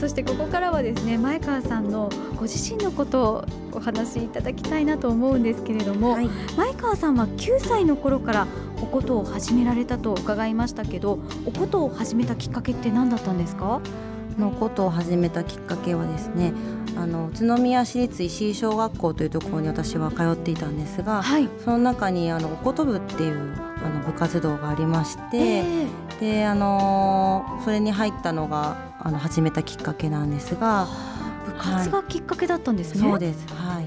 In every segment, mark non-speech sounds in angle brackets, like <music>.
そしてここからはですね前川さんのご自身のことをお話しいただきたいなと思うんですけれども、はい、前川さんは9歳の頃からお琴を始められたと伺いましたけどお琴を始めたきっかけって何だったんですか？のことを始めたきっかけはですねあの宇都宮市立石井小学校というところに私は通っていたんですが、はい、その中にあのおこと部っていうあの部活動がありまして、えー、であのそれに入ったのがあの始めたきっかけなんですが部活がきっかけだったんですね？はい、そうです。はい。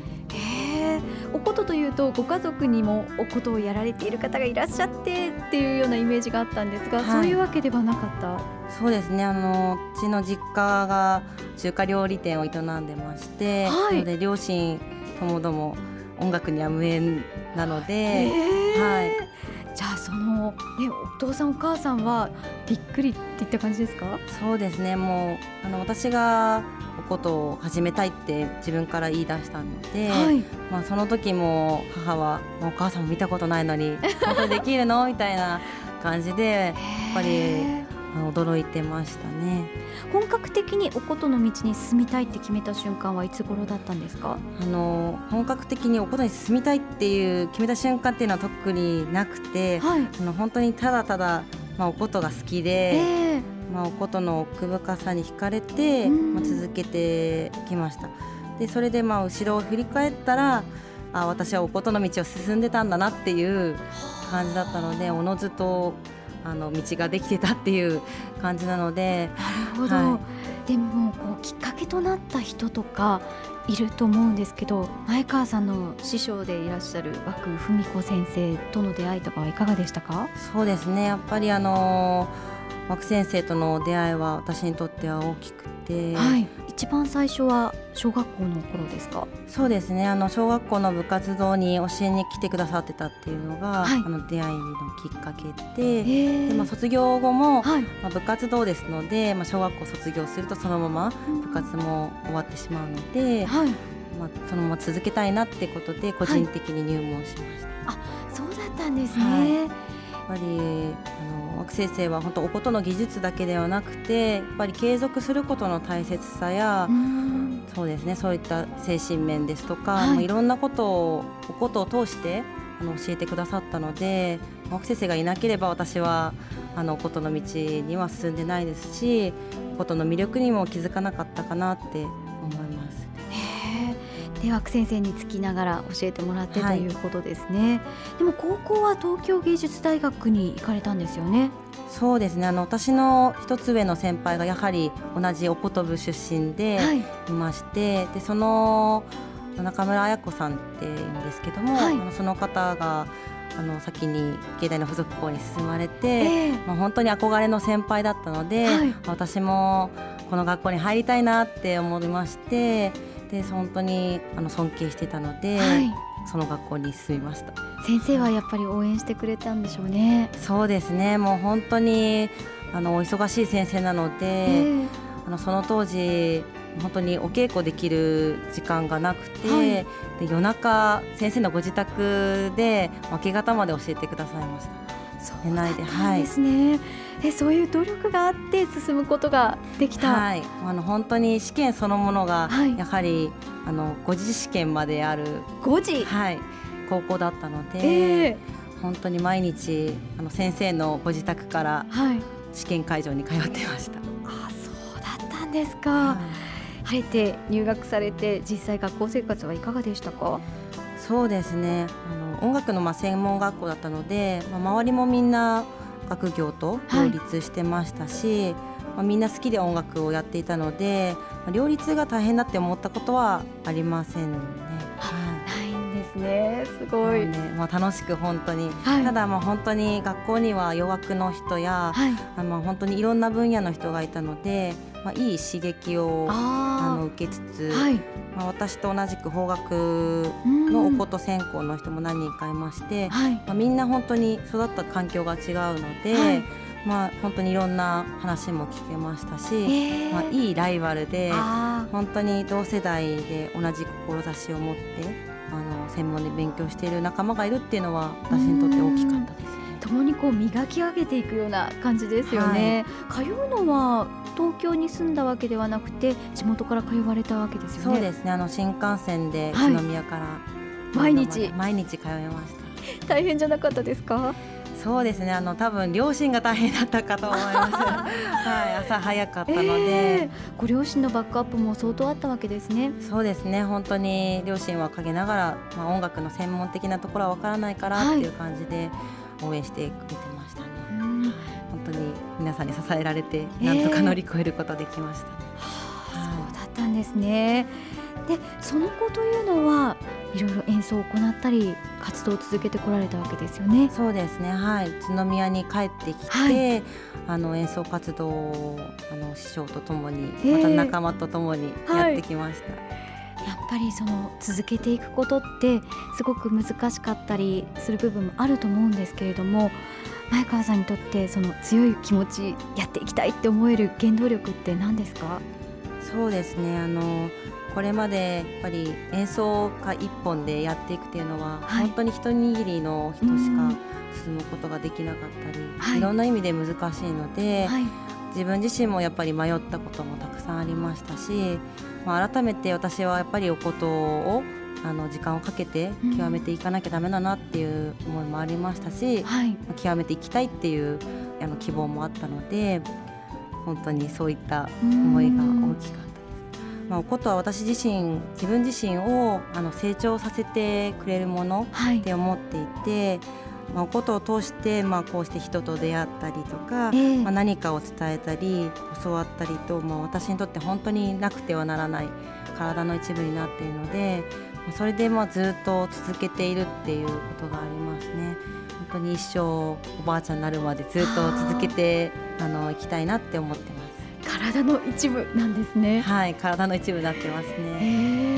おことというとご家族にもおことをやられている方がいらっしゃってっていうようなイメージがあったんですが、はい、そういうわけではなかった？そうですね。あのうちの実家が中華料理店を営んでまして、はい、で両親ともども音楽には無縁なので、はい、じゃあその、ね、お父さんお母さんはびっくりっていった感じですか？そうですね。もうあの私がおことを始めたいって自分から言い出したので、はい、まあ、その時も母は「お母さんも見たことないのに <laughs> 本当できるの?」みたいな感じでやっぱり驚いてましたね。本格的におことの道に進みたいって決めた瞬間はいつ頃だったんですか？あの本格的におことに進みたいっていう決めた瞬間っていうのは特になくて、はい、あの本当にただただ、まあ、おことが好きで、えー、まあ、おことの奥深さに惹かれて、まあ、続けてきました。でそれでまあ後ろを振り返ったらあ私はおことの道を進んでたんだなっていう感じだったのでおのずとあの道ができてたっていう感じなのでなるほど、はい、でもこうきっかけとなった人とかいると思うんですけど前川さんの師匠でいらっしゃる枠文子先生との出会いとかはいかがでしたか？そうですね。やっぱりあの枠先生との出会いは私にとっては大きくて、はい、一番最初は小学校の頃ですか？そうですね。あの小学校の部活動に教えに来てくださってたっていうのが、はい、あの出会いのきっかけでで、まあ、卒業後も、はい、まあ、部活動ですので、まあ、小学校卒業するとそのまま部活も終わってしまうので、はい、まあ、そのまま続けたいなってことで個人的に入門しました。あそうだったんですね、やっぱりあの学先生は本当おことの技術だけではなくてやっぱり継続することの大切さやそうですねそういった精神面ですとか、はい、いろんなことをおことを通してあの教えてくださったので学先生がいなければ私はあのおことの道には進んでないですしおことの魅力にも気づかなかったかなってで枠先生につきながら教えてもらってとい。うことですね、はい、でも高校は東京芸術大学に行かれたんですよね。そうですね。あの私の一つ上の先輩がやはり同じおこと部出身でい。まして、はい、でその中村綾子さんっていうんですけども、はい、その方があの先に芸大の附属校に進まれて、えー、まあ、本当に憧れの先輩だったので、はい、私もこの学校に入りたいなって思いましてで本当にあの尊敬してたので、はい、その学校に進みました。先生はやっぱり応援してくれたんでしょうね。そうですね。もう本当にあのお忙しい先生なので、えー、あのその当時本当にお稽古できる時間がなくて、はい、で夜中先生のご自宅で明け方まで教えてくださいました。そうなんですね、はい、えそういう努力があって進むことができた、はい、あの本当に試験そのものがやはり、はい、あの5次試験まである5次、はい、高校だったので、えー、本当に毎日あの先生のご自宅から試験会場に通ってました。あそうだったんですか、晴れて入学されて実際学校生活はいかがでしたか？そうですね。あの音楽のまあ専門学校だったので、まあ、周りもみんな学業と両立してましたし、はい、まあ、みんな好きで音楽をやっていたので、まあ、両立が大変だって思ったことはありませんですね。すごい、ねまあ、楽しく本当に、はい、ただまあ本当に学校には弱くの人や、はい、あまあ本当にいろんな分野の人がいたので、まあ、いい刺激をあの受けつつ、はい、まあ、私と同じく法学のおこと専攻の人も何人かいまして、はい、まあ、みんな本当に育った環境が違うので、はい、まあ、本当にいろんな話も聞けましたし、えー、まあ、いいライバルで本当に同世代で同じ志を持ってあの専門で勉強している仲間がいるっていうのは私にとって大きかったです。共にこう磨き上げていくような感じですよね、はい、通うのは東京に住んだわけではなくて地元から通われたわけですよね。そうですね。あの新幹線で宇都宮から、はい、毎日毎日通いました。大変じゃなかったですか？そうですね。あの多分両親が大変だったかと思います。<laughs> はい朝早かったので、えー、ご両親のバックアップも相当あったわけですね。そうですね。本当に両親は陰ながら、まあ、音楽の専門的なところはわからないからっていう感じで応援してくれてましたね、はい、本当に皆さんに支えられてなんとか乗り越えることできましたね、えそうだったんですね。でその後というのはいろいろ演奏を行ったり活動を続けてこられたわけですよね。そうですね。はい。宇都宮に帰ってきて、はい、あの演奏活動をあの師匠とともに、また仲間とともにやってきました。はい。やっぱりその続けていくことってすごく難しかったりする部分もあると思うんですけれども前川さんにとってその強い気持ちやっていきたいって思える原動力って何ですか？そうですね。あのこれまでやっぱり演奏家一本でやっていくっていうのは、はい、本当に一握りの人しか進むことができなかったり、はい、いろんな意味で難しいので、はい、自分自身もやっぱり迷ったこともたくさんありましたし、まあ、改めて私はやっぱりおことをあの時間をかけて極めていかなきゃだめだなっていう思いもありましたし、はい、極めていきたいっていうあの希望もあったので本当にそういった思いが大きかった。まあ、おことは私自身自分自身をあの成長させてくれるものって思っていて、はい、まあ、おことを通して、まあ、こうして人と出会ったりとか、えー、まあ、何かを伝えたり教わったりと、まあ、私にとって本当になくてはならない体の一部になっているのでそれでまあずっと続けているっていうことがありますね。本当に一生おばあちゃんになるまでずっと続けてあのいきたいなって思ってます。体の一部なんですね。はい体の一部になってますね